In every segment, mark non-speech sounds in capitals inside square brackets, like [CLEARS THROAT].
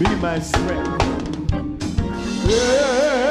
be my strength. In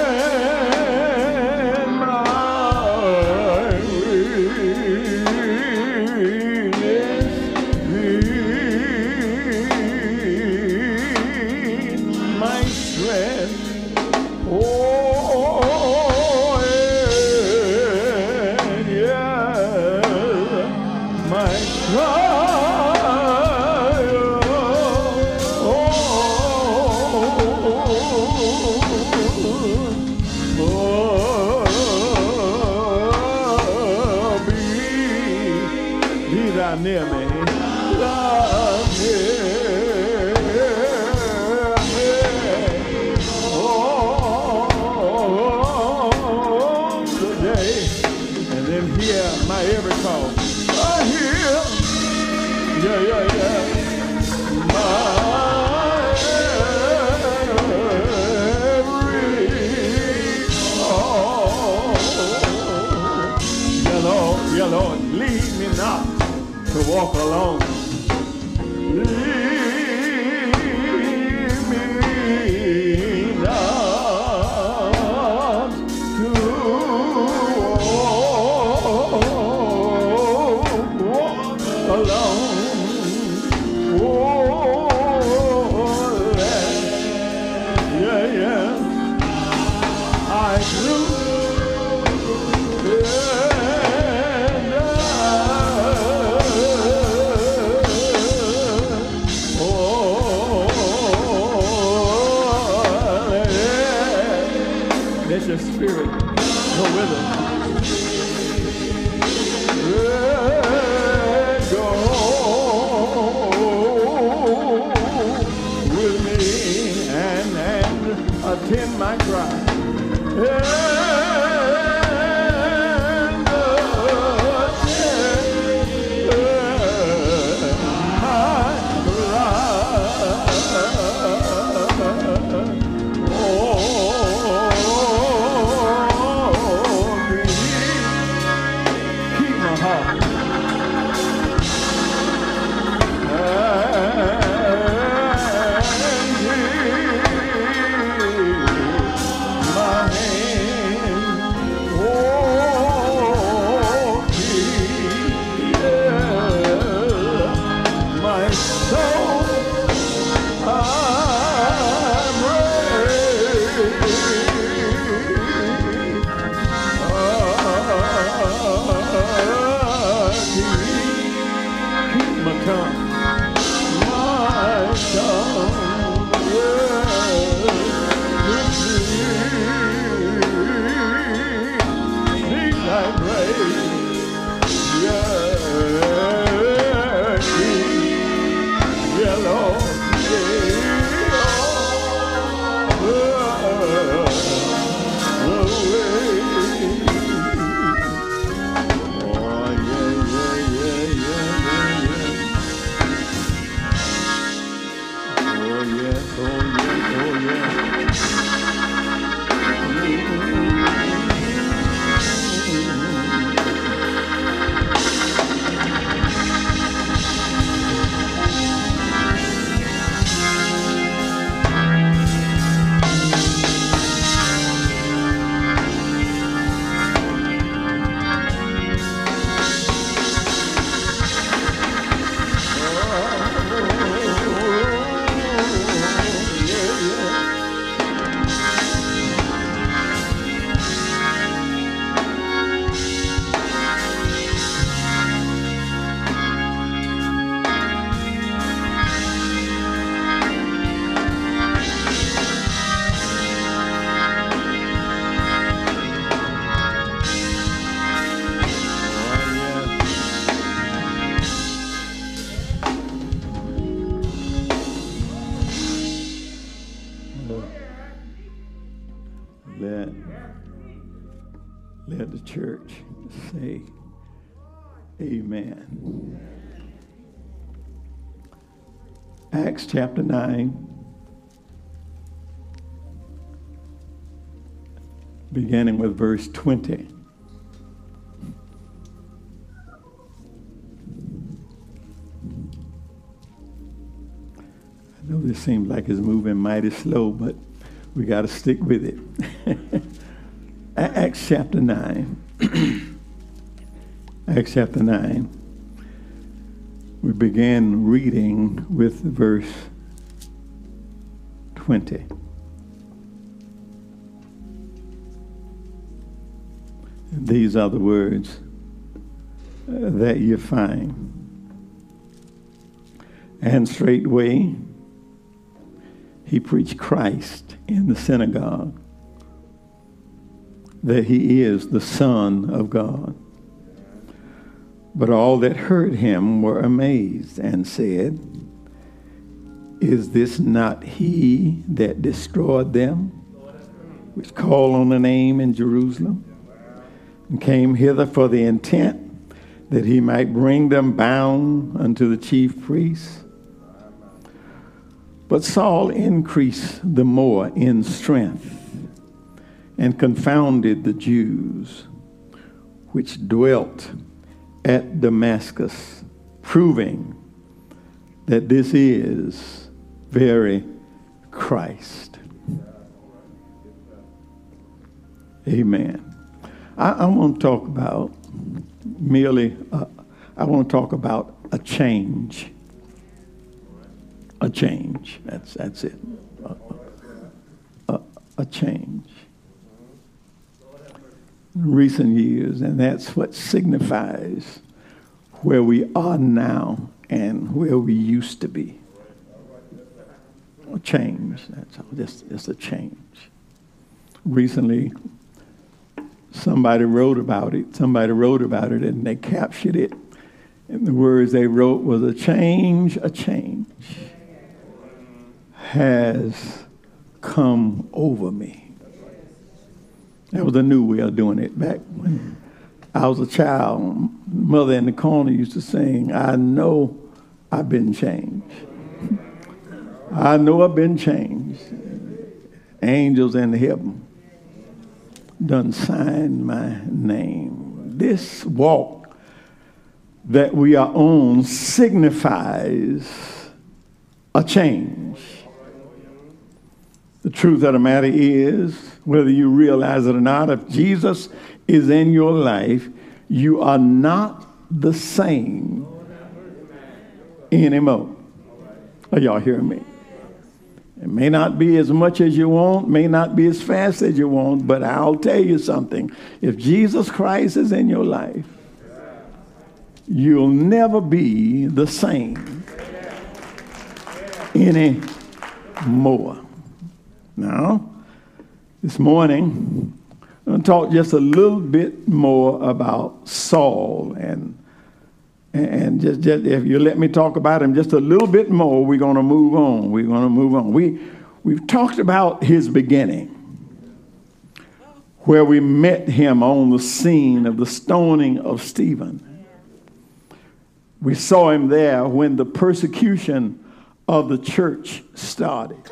Let the church say, Amen. Acts chapter 9, beginning with verse 20. I know this seems like it's moving mighty slow, but we got to stick with it. [LAUGHS] Acts chapter 9. Acts chapter 9. We began reading with verse 20. These are the words uh, that you find. And straightway he preached Christ in the synagogue, that he is the Son of God. But all that heard him were amazed and said, Is this not he that destroyed them, which called on the name in Jerusalem, and came hither for the intent that he might bring them bound unto the chief priests? But Saul increased the more in strength and confounded the Jews which dwelt at Damascus, proving that this is very Christ. Amen. I, I want to talk about merely, uh, I want to talk about a change a change. That's, that's it. A, a, a change. Recent years, and that's what signifies where we are now and where we used to be. A change. That's all. Just, just a change. Recently, somebody wrote about it. Somebody wrote about it and they captured it. And the words they wrote was a change, a change has come over me. That was a new way of doing it back when I was a child. Mother in the corner used to sing, I know I've been changed. I know I've been changed. Angels in heaven done signed my name. This walk that we are on signifies a change. The truth of the matter is, whether you realize it or not, if Jesus is in your life, you are not the same anymore. Are y'all hearing me? It may not be as much as you want, may not be as fast as you want, but I'll tell you something. If Jesus Christ is in your life, you'll never be the same anymore. Now, this morning, I'm going to talk just a little bit more about Saul. And, and just, just if you let me talk about him just a little bit more, we're going to move on. We're going to move on. We, we've talked about his beginning, where we met him on the scene of the stoning of Stephen. We saw him there when the persecution of the church started.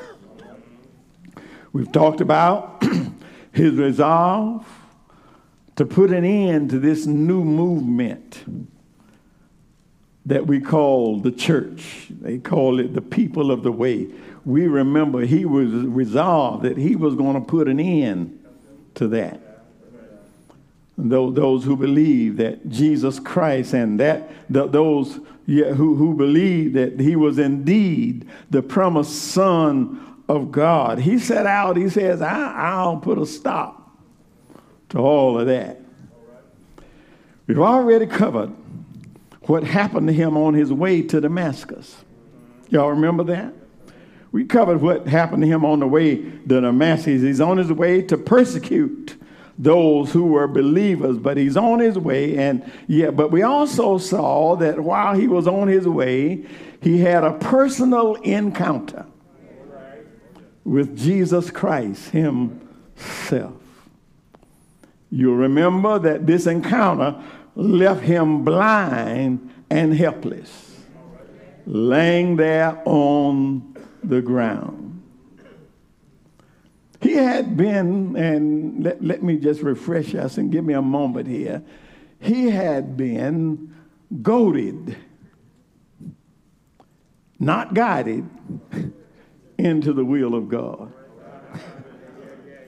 We've talked about [CLEARS THROAT] his resolve to put an end to this new movement that we call the church. They call it the people of the way. We remember he was resolved that he was going to put an end to that. Those who believe that Jesus Christ and that those who, who believe that he was indeed the promised son of God. He set out, he says, I, will put a stop to all of that. We've already covered what happened to him on his way to Damascus. Y'all remember that? We covered what happened to him on the way to Damascus. He's on his way to persecute those who were believers, but he's on his way. And yeah, but we also saw that while he was on his way, he had a personal encounter with Jesus Christ Himself. You'll remember that this encounter left him blind and helpless, laying there on the ground. He had been, and let, let me just refresh us and give me a moment here. He had been goaded, not guided, into the will of God.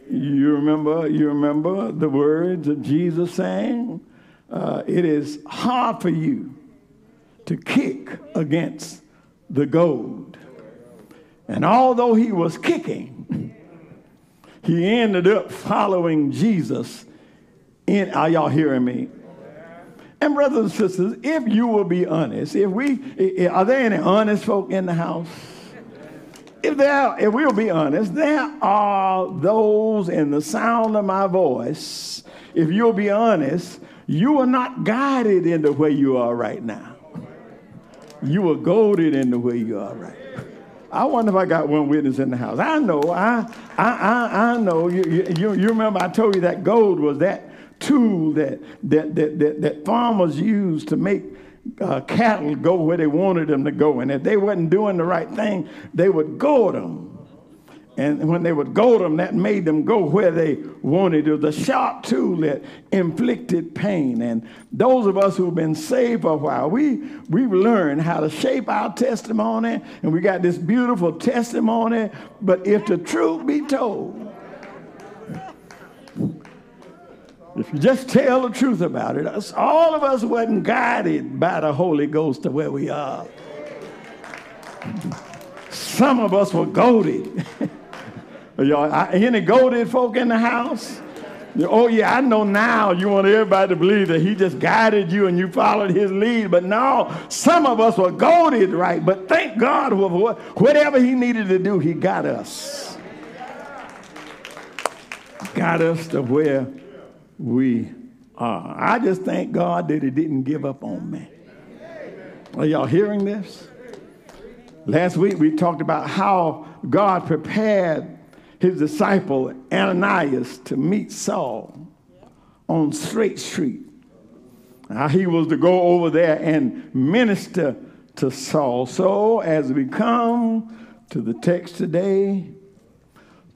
You remember, you remember the words of Jesus saying, uh, "It is hard for you to kick against the goad." And although he was kicking, he ended up following Jesus. In are y'all hearing me? And brothers and sisters, if you will be honest, if we are there any honest folk in the house? If there, if we'll be honest, there are those in the sound of my voice. If you'll be honest, you are not guided into where you are right now. You are goaded into where you are right. I wonder if I got one witness in the house. I know, I, I, I, I know. You, you, you remember I told you that goad was that tool that, that, that, that, that farmers use to make uh, cattle go where they wanted them to go. And if they wasn't doing the right thing, they would goad them. And when they would goad them, that made them go where they wanted to. The sharp tool that inflicted pain. And those of us who've been saved for a while, we, we've learned how to shape our testimony. And we got this beautiful testimony. But if the truth be told, If you just tell the truth about it, us, all of us wasn't guided by the Holy Ghost to where we are. Some of us were goaded. [LAUGHS] Y'all, any goaded folk in the house? Oh, yeah, I know now you want everybody to believe that he just guided you and you followed his lead. But no, some of us were goaded right. But thank God, whatever he needed to do, he got us. Got us to where we are. I just thank God that He didn't give up on me. Are y'all hearing this? Last week we talked about how God prepared his disciple Ananias to meet Saul on Straight Street. How he was to go over there and minister to Saul. So, as we come to the text today,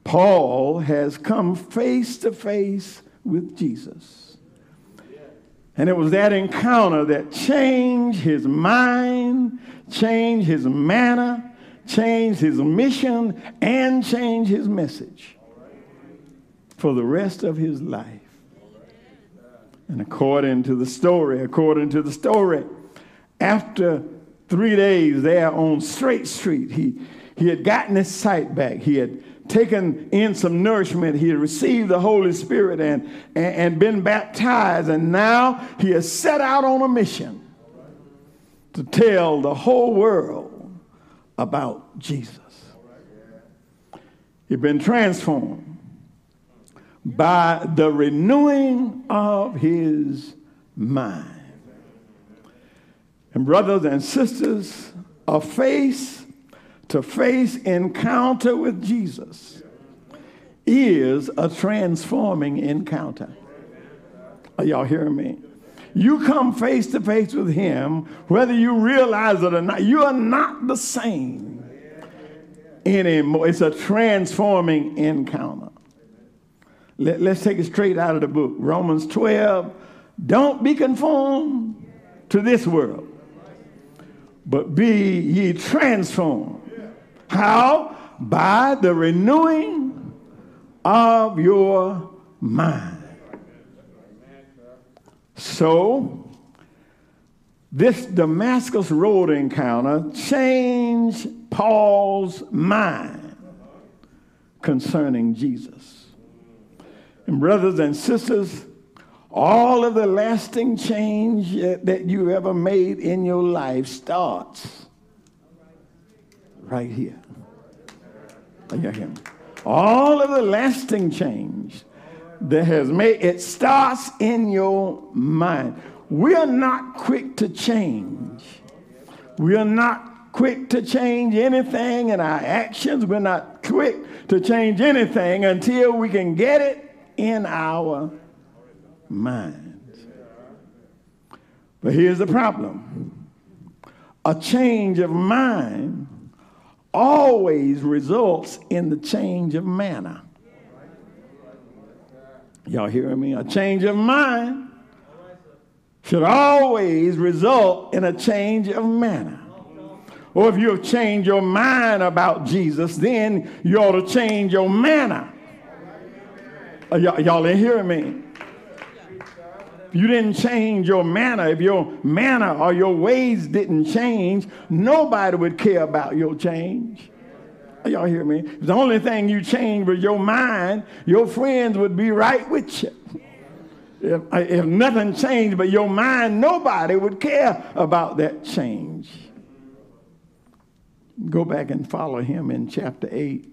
Paul has come face to face with Jesus. And it was that encounter that changed his mind, changed his manner, changed his mission, and changed his message for the rest of his life. And according to the story, according to the story, after three days there on Straight Street, he, he had gotten his sight back. He had taken in some nourishment. He had received the Holy Spirit and, and, and been baptized. And now he has set out on a mission to tell the whole world about Jesus. He'd been transformed by the renewing of his mind. And, brothers and sisters, a face to face encounter with Jesus is a transforming encounter. Are y'all hearing me? You come face to face with him, whether you realize it or not, you are not the same anymore. It's a transforming encounter. Let, us take it straight out of the book. Romans 12. Don't be conformed to this world, but be ye transformed how? By the renewing of your mind. So, this Damascus Road encounter changed Paul's mind concerning Jesus. And, brothers and sisters, all of the lasting change that you ever made in your life starts right here. All of the lasting change that has made it starts in your mind. We are not quick to change. We are not quick to change anything in our actions. We're not quick to change anything until we can get it in our minds. But here's the problem a change of mind always results in the change of manner. Y'all hearing me? A change of mind should always result in a change of manner. Or if you have changed your mind about Jesus, then you ought to change your manner. Uh, y'all ain't hearing me. If you didn't change your manner, if your manner or your ways didn't change, nobody would care about your change. Y'all hear me? If the only thing you changed was your mind, your friends would be right with you. If, if nothing changed but your mind, nobody would care about that change. Go back and follow him in chapter 8,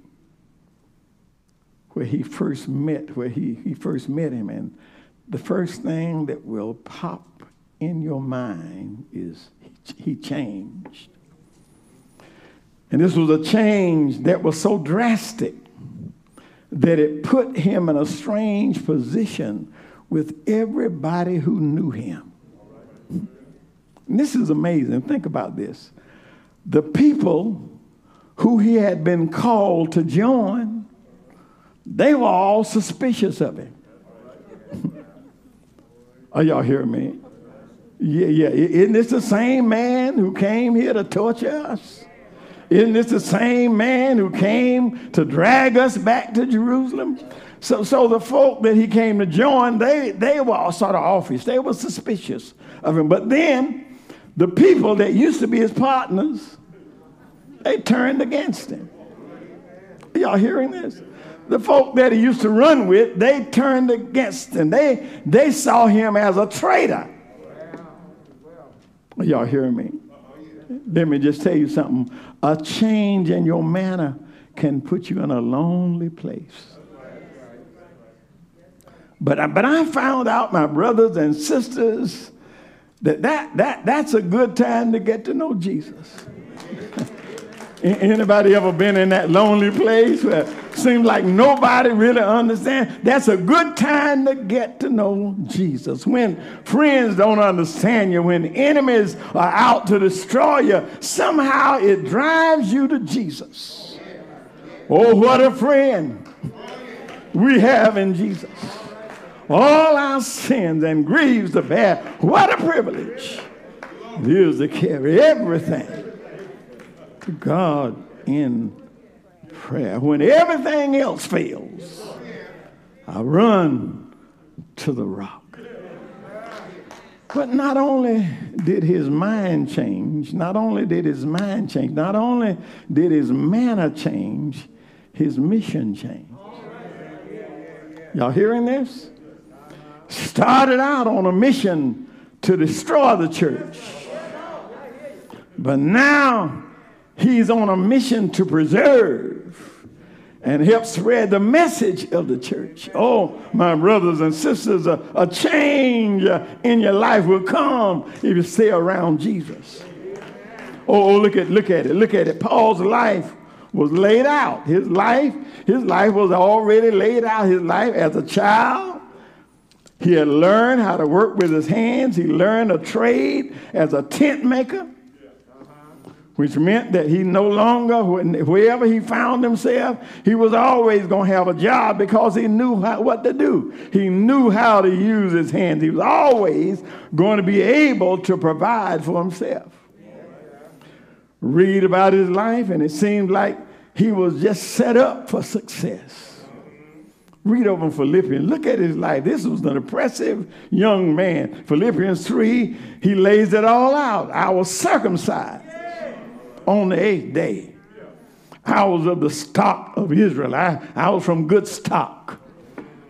where he first met, where he, he first met him. And the first thing that will pop in your mind is he, changed. And this was a change that was so drastic that it put him in a strange position with everybody who knew him. And this is amazing. Think about this. The people who he had been called to join, they were all suspicious of him. Are y'all hearing me? Yeah, yeah. Isn't this the same man who came here to torture us? Isn't this the same man who came to drag us back to Jerusalem? So, so the folk that he came to join, they, they were all sort of offish. They were suspicious of him. But then the people that used to be his partners, they turned against him. Are y'all hearing this? The folk that he used to run with, they turned against him. They, they saw him as a traitor. Y'all hearing me? Let me just tell you something. A change in your manner can put you in a lonely place. But, but I found out, my brothers and sisters, that, that, that that's a good time to get to know Jesus. [LAUGHS] Anybody ever been in that lonely place where it seems like nobody really understands? That's a good time to get to know Jesus. When friends don't understand you, when enemies are out to destroy you, somehow it drives you to Jesus. Oh, what a friend we have in Jesus. All our sins and griefs to bear. What a privilege it is to carry everything to God in prayer. When everything else fails, I run to the rock. But not only did his mind change, not only did his mind change, not only did his manner change, his mission changed. Y'all hearing this? Started out on a mission to destroy the church. But now He's on a mission to preserve and help spread the message of the church. Oh, my brothers and sisters, a, a change in your life will come if you stay around Jesus. Oh, oh, look at look at it. Look at it. Paul's life was laid out. His life, his life was already laid out. His life as a child. He had learned how to work with his hands. He learned a trade as a tent maker which meant that he no longer, wherever he found himself, he was always going to have a job because he knew how, what to do. He knew how to use his hands. He was always going to be able to provide for himself. Read about his life, and it seemed like he was just set up for success. Read over Philippians. Look at his life. This was an impressive young man. Philippians 3, he lays it all out. I was circumcised on the eighth day. I was of the stock of Israel. I, I was from good stock.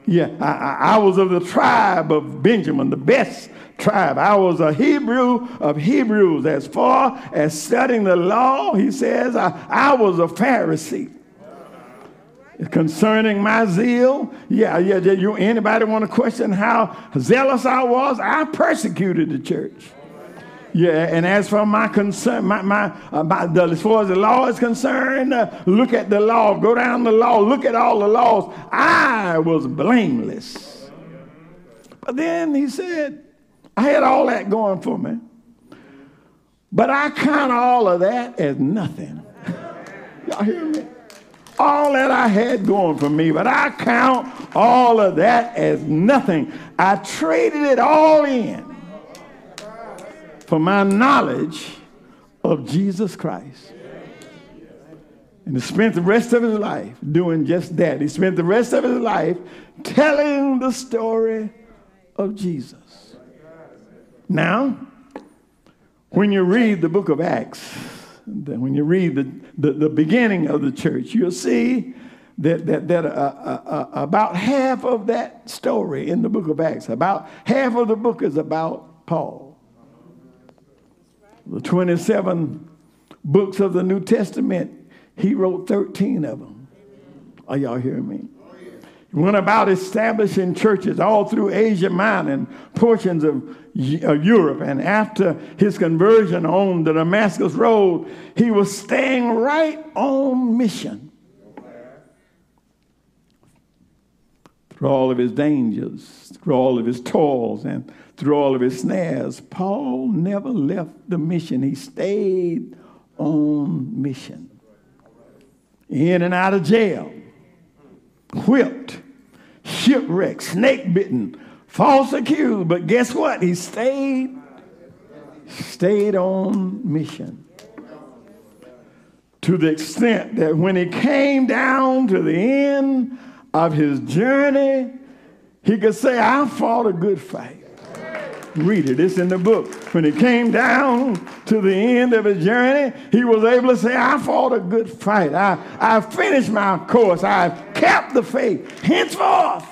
Yeah, I, I was of the tribe of Benjamin, the best tribe. I was a Hebrew of Hebrews. As far as studying the law, he says, I, I was a Pharisee. Concerning my zeal, yeah, yeah, you, anybody want to question how zealous I was? I persecuted the church. Yeah, and as for my concern, my, my, uh, my the, as far as the law is concerned, uh, look at the law, go down the law, look at all the laws. I was blameless. But then he said, I had all that going for me. But I count all of that as nothing. [LAUGHS] Y'all hear me? All that I had going for me, but I count all of that as nothing. I traded it all in for my knowledge of Jesus Christ. And he spent the rest of his life doing just that. He spent the rest of his life telling the story of Jesus. Now, when you read the book of Acts, when you read the, the, the beginning of the church, you'll see that, that, that uh, uh, uh, about half of that story in the book of Acts, about half of the book is about Paul. The 27 books of the New Testament, he wrote 13 of them. Are y'all hearing me? He went about establishing churches all through Asia Minor and portions of uh, Europe. And after his conversion on the Damascus Road, he was staying right on mission. Through all of his dangers, through all of his toils, and through all of his snares, Paul never left the mission. He stayed on mission. In and out of jail whipped, shipwrecked, snake bitten, false accused. But guess what? He stayed, stayed on mission. To the extent that when he came down to the end of his journey, he could say, I fought a good fight. Read it, it's in the book. When he came down to the end of his journey, he was able to say, I fought a good fight. I, I finished my course. I've kept the faith. Henceforth,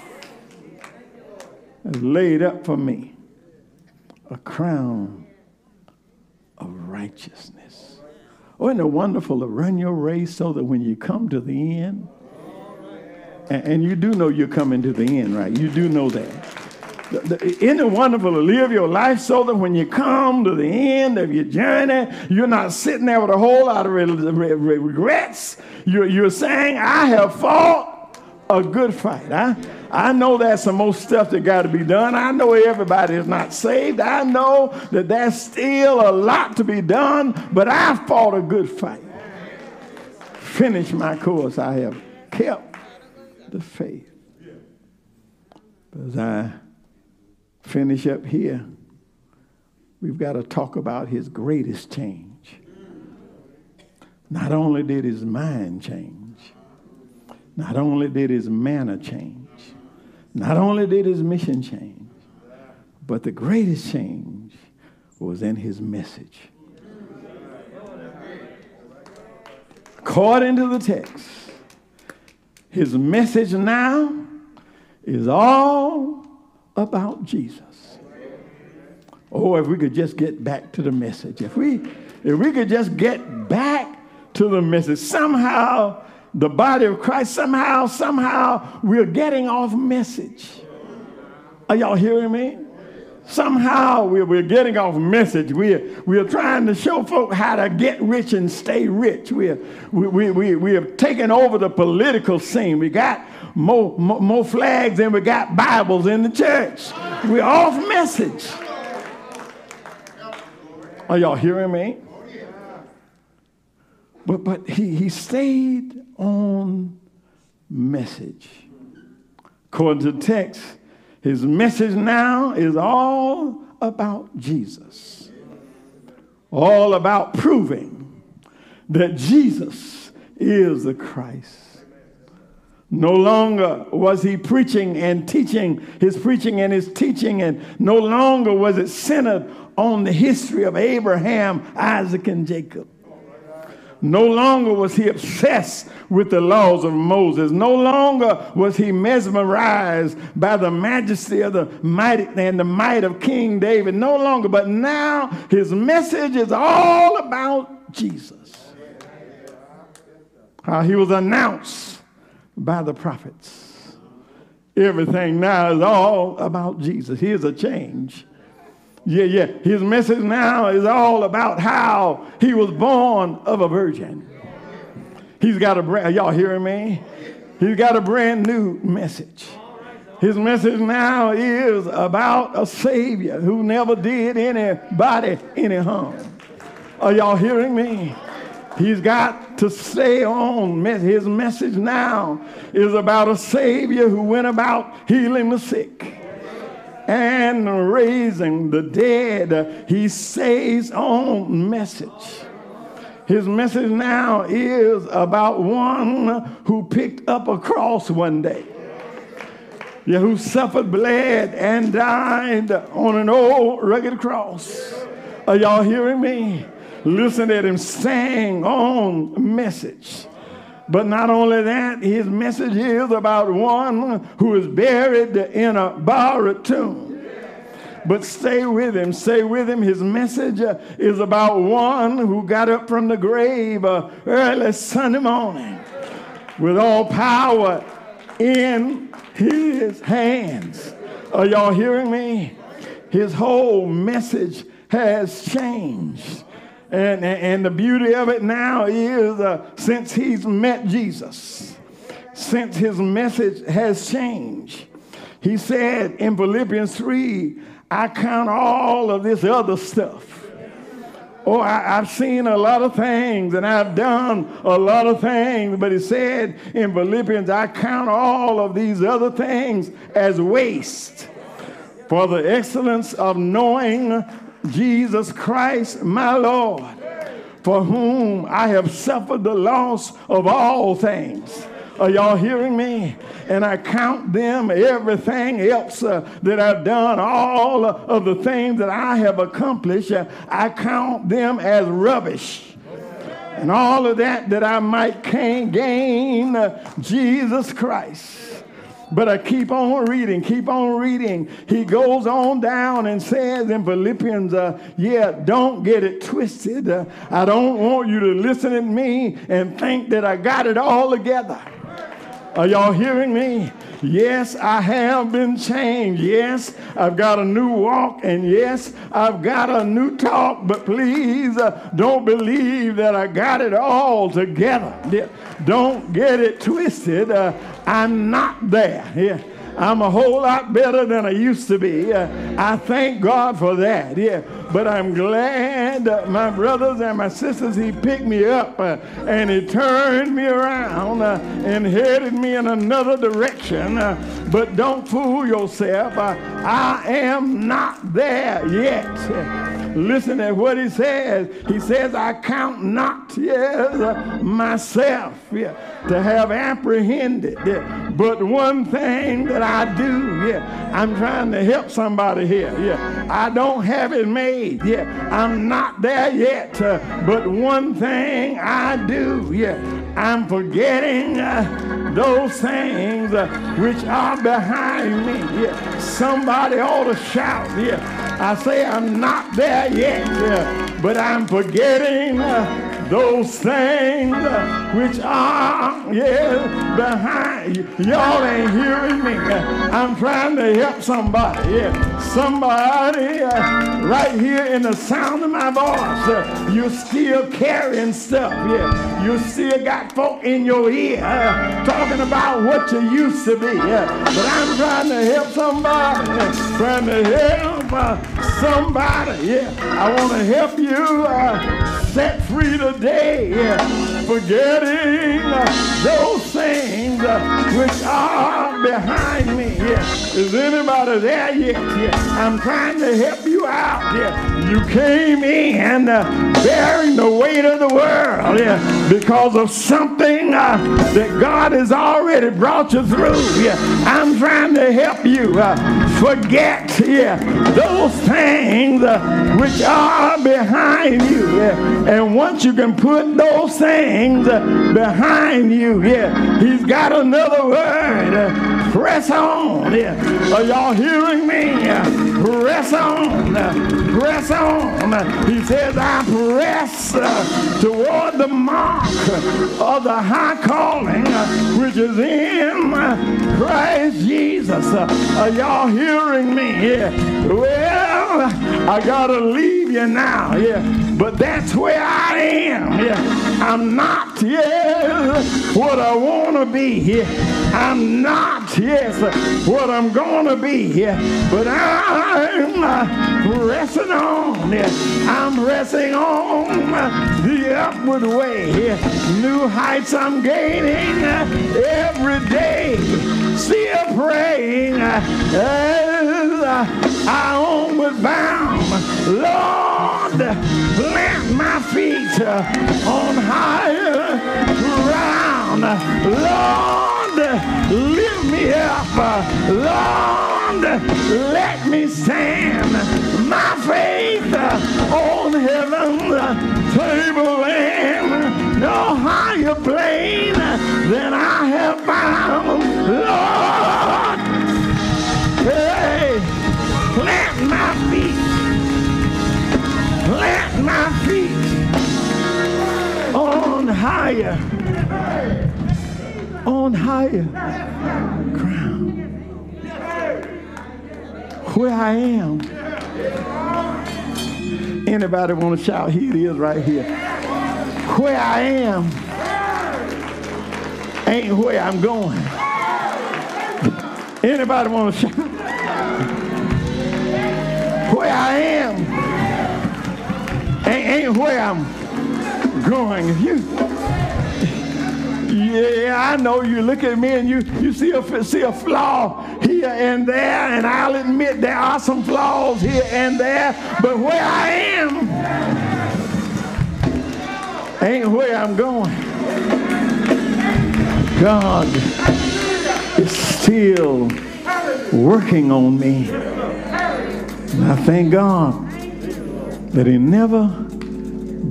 is laid up for me a crown of righteousness. Oh, isn't it wonderful to run your race so that when you come to the end, and you do know you're coming to the end, right? You do know that. Isn't it wonderful to live your life so that when you come to the end of your journey, you're not sitting there with a whole lot of regrets. You're, you're saying, I have fought a good fight. I, I know there's some more stuff that got to be done. I know everybody is not saved. I know that there's still a lot to be done, but I fought a good fight. Finish my course. I have kept the faith. As I finish up here, we've got to talk about his greatest change. Not only did his mind change, not only did his manner change, not only did his mission change, but the greatest change was in his message. According to the text, his message now is all about Jesus. Oh, if we could just get back to the message. If we if we could just get back to the message. Somehow the body of Christ, somehow, somehow we're getting off message. Are y'all hearing me? Somehow we're, we're getting off message. We're, we're trying to show folk how to get rich and stay rich. We're, we, we, we, we have taken over the political scene. We got more, more, more flags than we got Bibles in the church. We're off message. Are y'all hearing me? But, but he, he stayed on message. According to the text, his message now is all about Jesus, all about proving that Jesus is the Christ. No longer was he preaching and teaching, his preaching and his teaching, and no longer was it centered on the history of Abraham, Isaac, and Jacob. No longer was he obsessed with the laws of Moses. No longer was he mesmerized by the majesty of the mighty and the might of King David. No longer, but now his message is all about Jesus. How he was announced by the prophets. Everything now is all about Jesus. Here's a change. Yeah, yeah. His message now is all about how he was born of a virgin. He's got a brand, y'all hearing me? He's got a brand new message. His message now is about a Savior who never did anybody any harm. Are y'all hearing me? He's got to stay on. His message now is about a Savior who went about healing the sick and raising the dead. He stays on message. His message now is about one who picked up a cross one day yeah, who suffered, bled, and died on an old rugged cross. Are y'all hearing me? Listen at him sang on message. But not only that, his message is about one who is buried in a borrowed tomb. But stay with him, stay with him. His message is about one who got up from the grave uh, early Sunday morning with all power in his hands. Are y'all hearing me? His whole message has changed. And, and the beauty of it now is uh, since he's met Jesus, since his message has changed, he said in Philippians 3, I count all of this other stuff Oh, I, have seen a lot of things and I've done a lot of things. But he said in Philippians, I count all of these other things as waste for the excellence of knowing Jesus Christ, my Lord, for whom I have suffered the loss of all things are y'all hearing me? And I count them, everything else uh, that I've done, all of the things that I have accomplished, uh, I count them as rubbish. And all of that that I might gain uh, Jesus Christ. But I keep on reading, keep on reading. He goes on down and says in Philippians, uh, yeah, don't get it twisted. Uh, I don't want you to listen to me and think that I got it all together. Are y'all hearing me? Yes, I have been changed. Yes, I've got a new walk. And yes, I've got a new talk. But please uh, don't believe that I got it all together. Don't get it twisted. Uh, I'm not there. Yeah. I'm a whole lot better than I used to be. Uh, I thank God for that. Yeah. But I'm glad uh, my brothers and my sisters, he picked me up uh, and he turned me around uh, and headed me in another direction. Uh, but don't fool yourself. I am not there yet. Listen at what he says. He says, I count not, yes, myself yeah, to have apprehended. Yeah. But one thing that I do, yeah, I'm trying to help somebody here. Yeah. I don't have it made. Yeah. I'm not there yet. Uh, but one thing I do, yeah, I'm forgetting uh, those things uh, which are behind me. Yeah. Somebody ought to shout. Yeah. I say I'm not there yet, uh, but I'm forgetting uh, those things which are, yeah, behind you. Y'all ain't hearing me. I'm trying to help somebody. Yeah. Somebody right here in the sound of my voice, you're still carrying stuff. Yeah. You still got folk in your ear uh, talking about what you used to be. Yeah. But I'm trying to help somebody. trying to help uh, somebody. Yeah. I want to help you uh, set free today. Yeah. Forgetting uh, those things which are behind me. Yeah. Is anybody there yet? I'm trying to help you out. You came in uh, bearing the weight of the world because of something uh, that God has already brought you through. I'm trying to help you uh, forget those things uh, which are behind you. And once you can put those things uh, behind you, he's got another word. Press on. Are y'all hearing me? press on, press on. He says, I press toward the mark of the high calling which is in Christ Jesus. Are y'all hearing me? Well, I gotta leave you now. Yeah. But that's where I am. Yeah. I'm not yeah, what I wanna be. Yeah I'm not, yes, what I'm going to be, but I'm uh, pressing on. I'm pressing on the upward way. New heights I'm gaining uh, every day. Still praying as I onward bound. Lord, plant my feet on higher ground. Lord, lift me up. Lord, let me stand my faith on heaven's tableland. No higher plane than I have found. Lord, hey, plant my feet. Plant my feet on higher, on higher ground. Where I am. Anybody want to shout? It is right here. Where I am ain't where I'm going. Anybody want to shout? Where I am ain't, where I'm going. You, yeah, I know you look at me and you, you see a, see a flaw here and there, and I'll admit there are some flaws here and there, but where I am ain't where I'm going. God is still working on me. And I thank God that he never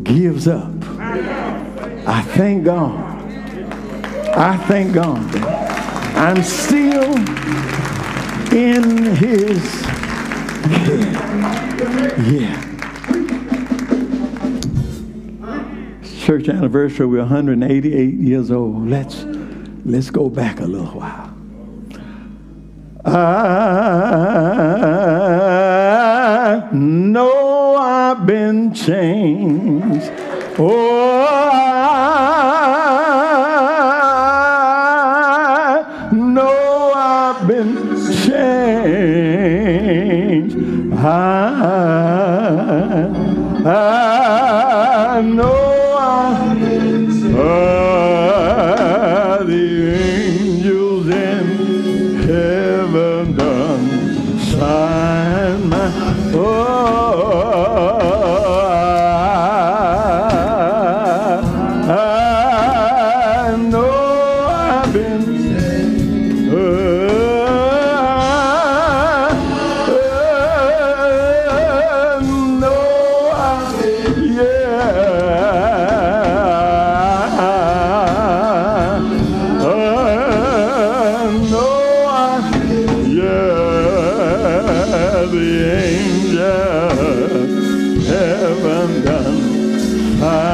gives up. I thank God. I thank God I'm still in his care. Yeah. Church anniversary, we're 188 years old. Let's let's go back a little while. I know I've been changed. Oh, fine.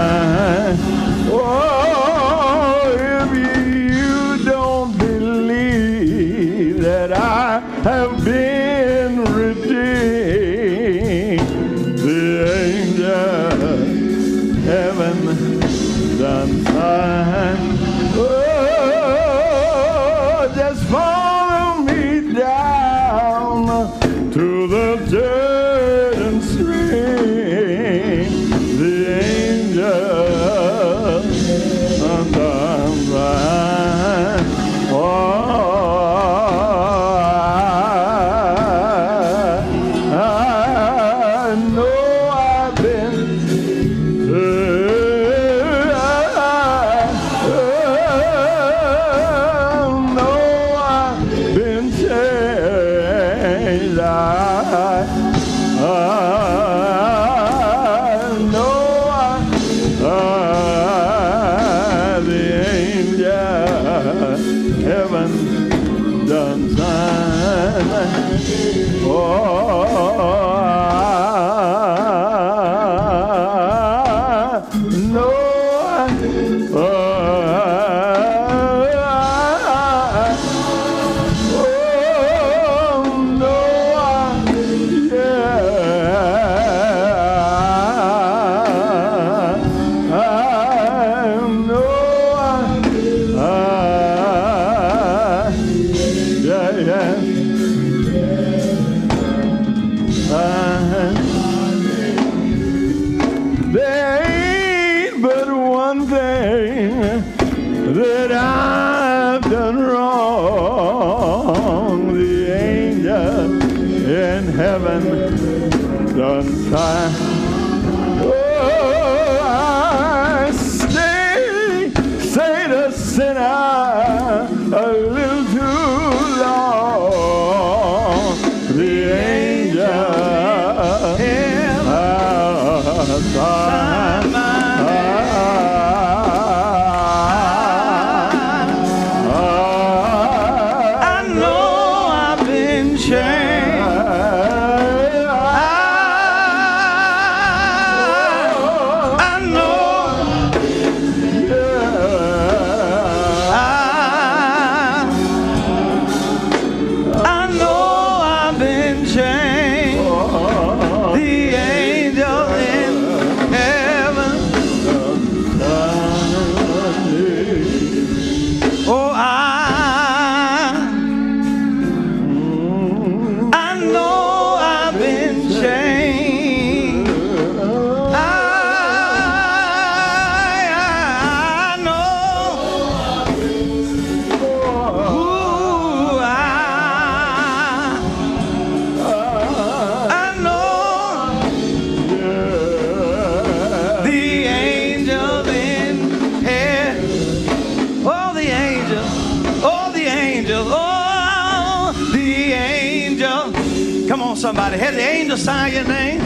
Somebody. Has the angel sign your name?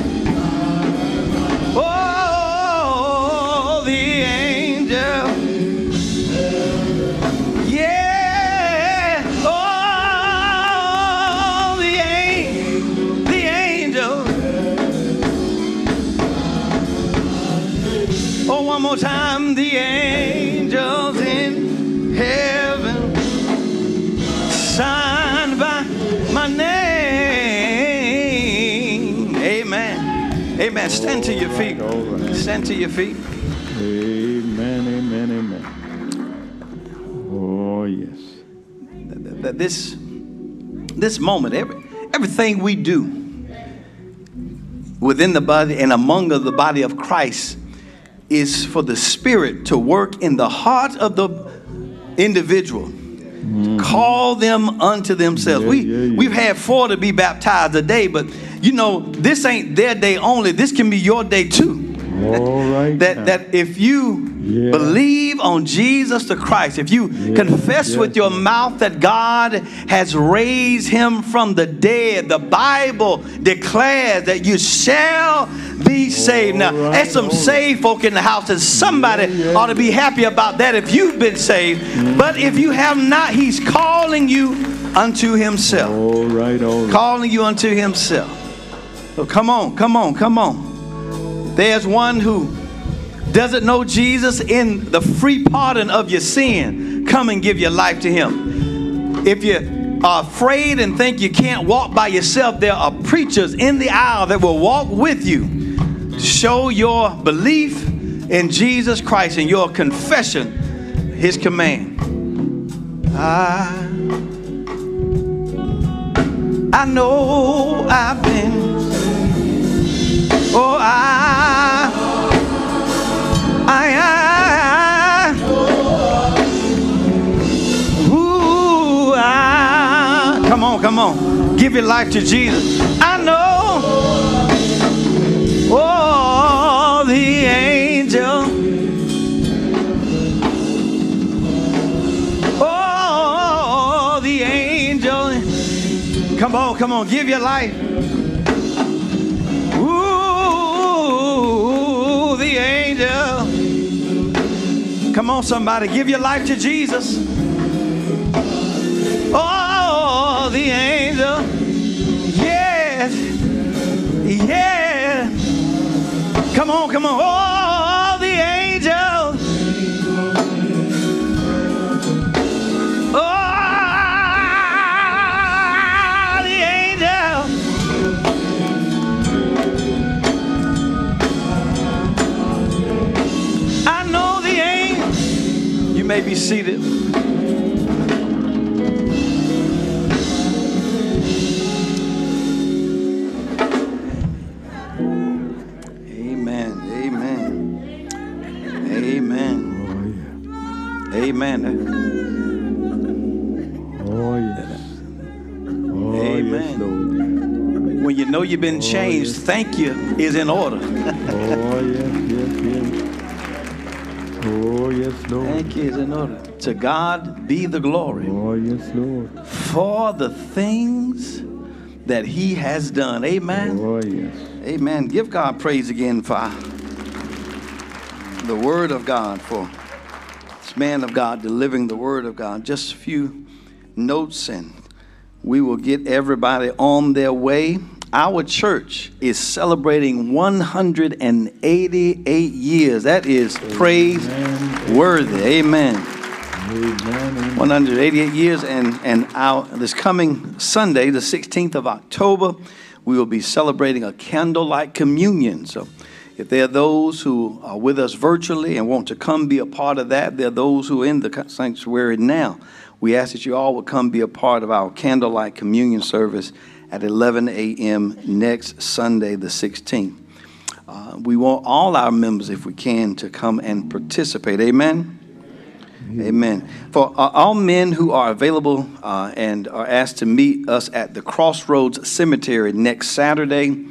Oh, the angel. Yeah. Oh, the angel. The angel. Oh, one more time. The angels Amen. Stand to your feet. Stand to your feet. Amen, amen, amen. Oh, yes. That this this moment, every, everything we do within the body and among the body of Christ is for the Spirit to work in the heart of the individual. Mm. Call them unto themselves. Yeah, we yeah, yeah. we've had four to be baptized a day, but you know this ain't their day only. This can be your day too. All right. That now. that if you Yeah. believe on Jesus the Christ, if you confess with your yes. mouth that God has raised him from the dead, the Bible declares that you shall be saved. Now, right, there's some all right. saved folk in the house, and somebody Yeah, yeah, ought to be happy about that if you've been saved. Mm-hmm. But if you have not, he's calling you unto himself All right, all right. calling you unto himself. So come on, come on, come on. There's one who doesn't know Jesus in the free pardon of your sin. Come and give your life to him. If you are afraid and think you can't walk by yourself, there are preachers in the aisle that will walk with you. Show your belief in Jesus Christ and your confession, his command. I I know I've been. Oh, I, I, I, ooh, I. Come on, come on. Give your life to Jesus. I know. Oh, the angel. Oh, the angel. Come on, come on, give your life. Angel. Come on, somebody, give your life to Jesus. Oh, the angel. Yes. Yeah. Come on, come on. Oh, seated. Amen. Amen. Amen. Oh, yeah. Amen. Oh, yes. Oh, yes, Amen. Lord. When you know you've been oh, changed, thank you is in order. Oh, yes, Lord. Thank you order. To God be the glory Oh, yes, Lord. for the things that He has done. Amen. Oh, yes. Amen. Give God praise again for the Word of God, for this man of God delivering the Word of God. Just a few notes, and we will get everybody on their way. Our church is celebrating 188 years. That is praise worthy. Amen. Amen. 188 years, and, and our, this coming Sunday, the 16th of October, we will be celebrating a candlelight communion. So, if there are those who are with us virtually and want to come be a part of that, there are those who are in the sanctuary now. We ask that you all would come be a part of our candlelight communion service at 11 a.m. next Sunday, the 16th. Uh, we want all our members, if we can, to come and participate. Amen. Amen. For uh, all men who are available uh, and are asked to meet us at the Crossroads Cemetery next Saturday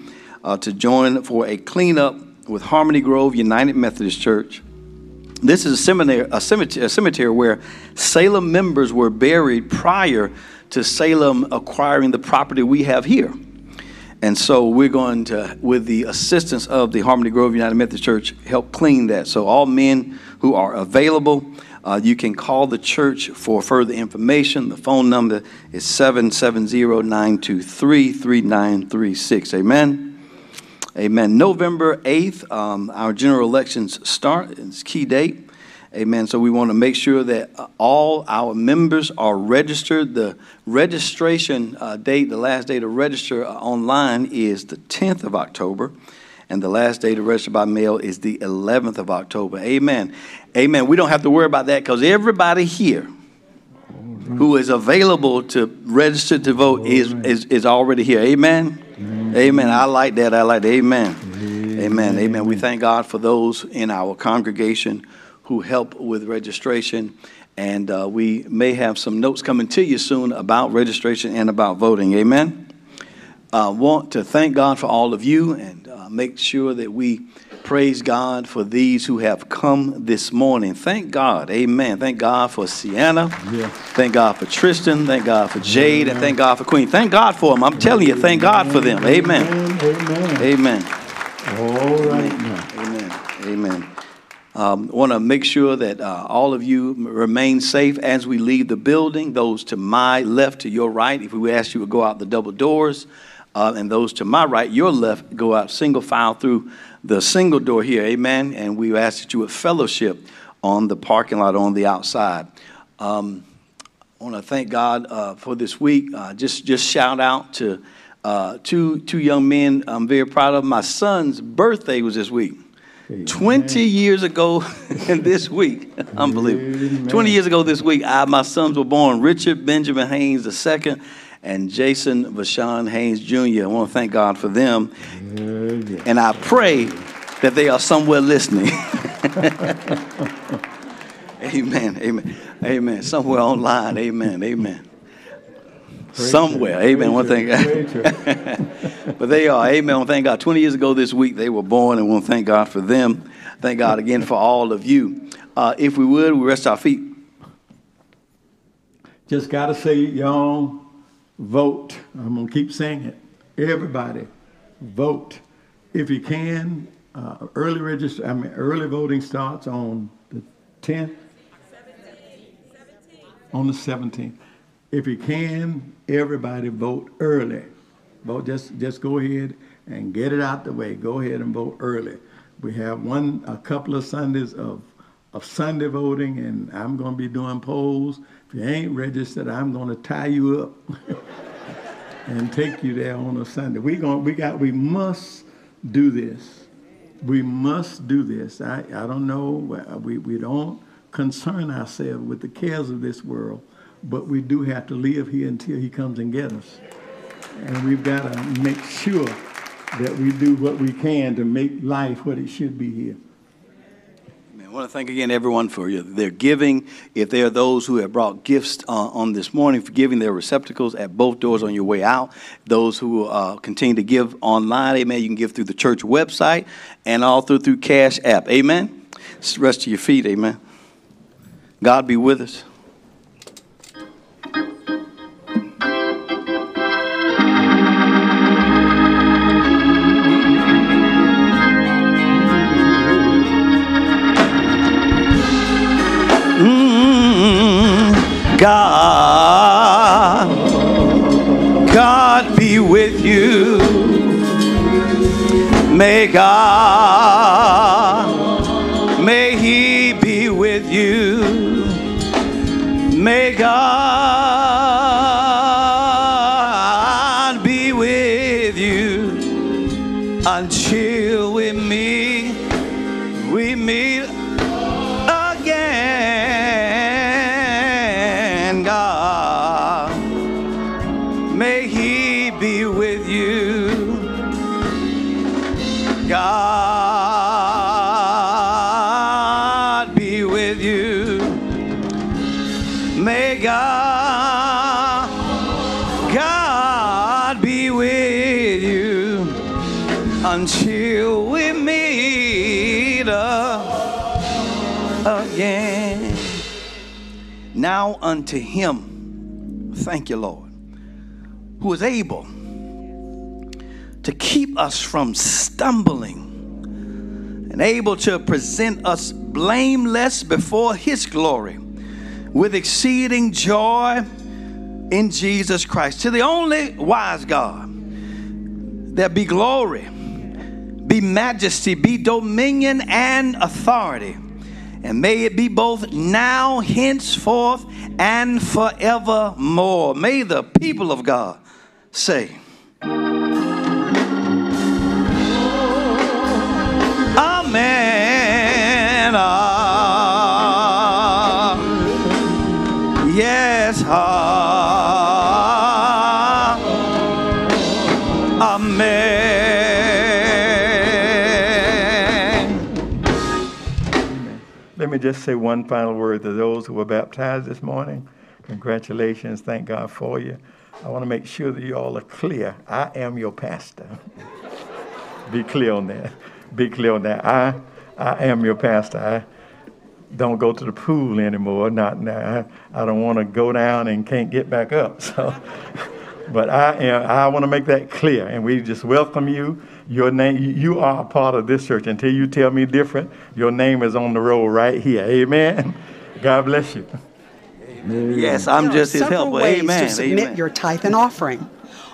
uh, to join for a cleanup with Harmony Grove United Methodist Church. This is a seminary, a cemetery, a cemetery where Salem members were buried prior to Salem acquiring the property we have here. And so we're going to, with the assistance of the Harmony Grove United Methodist Church, help clean that. So all men who are available, uh, you can call the church for further information. The phone number is 770-923-3936. Amen. Amen. November 8th, um, our general elections start. It's key date. Amen. So we want to make sure that uh, all our members are registered. The registration uh, date, the last day to register uh, online is the 10th of October, and the last day to register by mail is the 11th of October. Amen. Amen. We don't have to worry about that because everybody here who is available to register to vote is, is, is already here. Amen. Amen. I like that. I like that. Amen. Amen. Amen. We thank God for those in our congregation who help with registration. And uh, we may have some notes coming to you soon about registration and about voting. Amen. I uh, want to thank God for all of you and uh, make sure that we praise God for these who have come this morning. Thank God. Amen. Thank God for Sienna. Yes. Thank God for Tristan. Thank God for Jade. And thank God for Queen. Thank God for them. I'm telling you, thank God for them. Amen. Amen. Amen. All right now. Amen. Um, want to make sure that uh, all of you remain safe as we leave the building. Those to my left, to your right, if we ask you to go out the double doors, uh, and those to my right, your left, go out single file through the single door here. Amen. And we ask that you would fellowship on the parking lot on the outside. Um, I want to thank God uh, for this week. Uh, just just shout out to uh, two two young men. I'm very proud of. My son's birthday was this week. 20 years ago [LAUGHS] and this week, unbelievable. Amen. 20 years ago this week, I, my sons were born Richard Benjamin Haynes II and Jason Vashon Haynes Jr. I want to thank God for them. Yeah. And I pray that they are somewhere listening. [LAUGHS] [LAUGHS] amen. Amen. Amen. Somewhere online. Amen. Amen. Praise Somewhere. Him. Amen. One thing. Him. [LAUGHS] Praise Him. but they are. Amen. I want thank God. 20 years ago this week, they were born, and we want to thank God for them. Thank God again for all of you. Uh, if we would, we rest our feet. Just got to say, y'all, vote. I'm going to keep saying it. Everybody, vote. If you can, uh, early register, I mean, early voting starts on the 10th? On the 17th. If you can, everybody vote early. Vote, just, just go ahead and get it out the way. Go ahead and vote early. We have one, a couple of Sundays of, of Sunday voting, and I'm going to be doing polls. If you ain't registered, I'm going to tie you up [LAUGHS] and take you there on a Sunday. We going, we got, we must do this. We must do this. I, I don't know. We, we don't concern ourselves with the cares of this world, but we do have to live here until He comes and gets us. And we've got to make sure that we do what we can to make life what it should be here. I want to thank again everyone for their giving. If there are those who have brought gifts uh, on this morning for giving their receptacles at both doors on your way out, those who uh, continue to give online, amen, you can give through the church website and all through through Cash App, amen. Rest to your feet, amen. God be with us. Mm, God, God be with you. May God, with you until we meet, we meet Now unto him, thank you, Lord, who is able to keep us from stumbling and able to present us blameless before his glory with exceeding joy in Jesus Christ. To the only wise God, there be glory, be majesty, be dominion and authority. And may it be both now, henceforth, and forevermore. May the people of God say, Amen. Let me just say one final word to those who were baptized this morning. Congratulations. Thank God for you. I want to make sure that you all are clear. I am your pastor. [LAUGHS] Be clear on that. Be clear on that. I, I am your pastor. I don't go to the pool anymore. Not now. I don't want to go down and can't get back up. [LAUGHS] So, but I am. I want to make that clear, and we just welcome you. Your name. You are a part of this church. Until you tell me different, your name is on the roll right here. Amen. God bless you. Yes, I'm There are just his several helper. ways Amen. to submit Amen. your tithe and offering.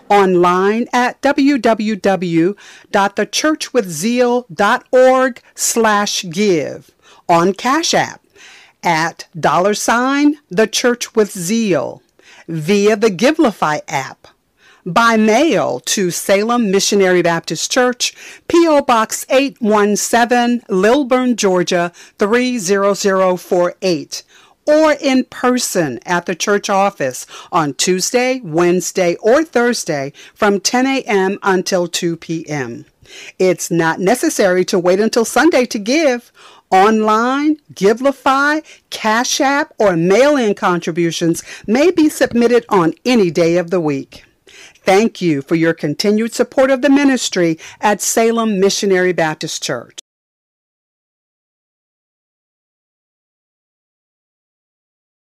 Online at www.thechurchwithzeal.org slash give. On Cash App at dollar sign The Church with Zeal. Via the Givelify app. By mail to Salem Missionary Baptist Church, P.O. Box 817, Lilburn, Georgia 30048 or in person at the church office on Tuesday, Wednesday, or Thursday from 10 a.m. until 2 p.m. It's not necessary to wait until Sunday to give. Online, Givelify, Cash App, or mail-in contributions may be submitted on any day of the week. Thank you for your continued support of the ministry at Salem Missionary Baptist Church.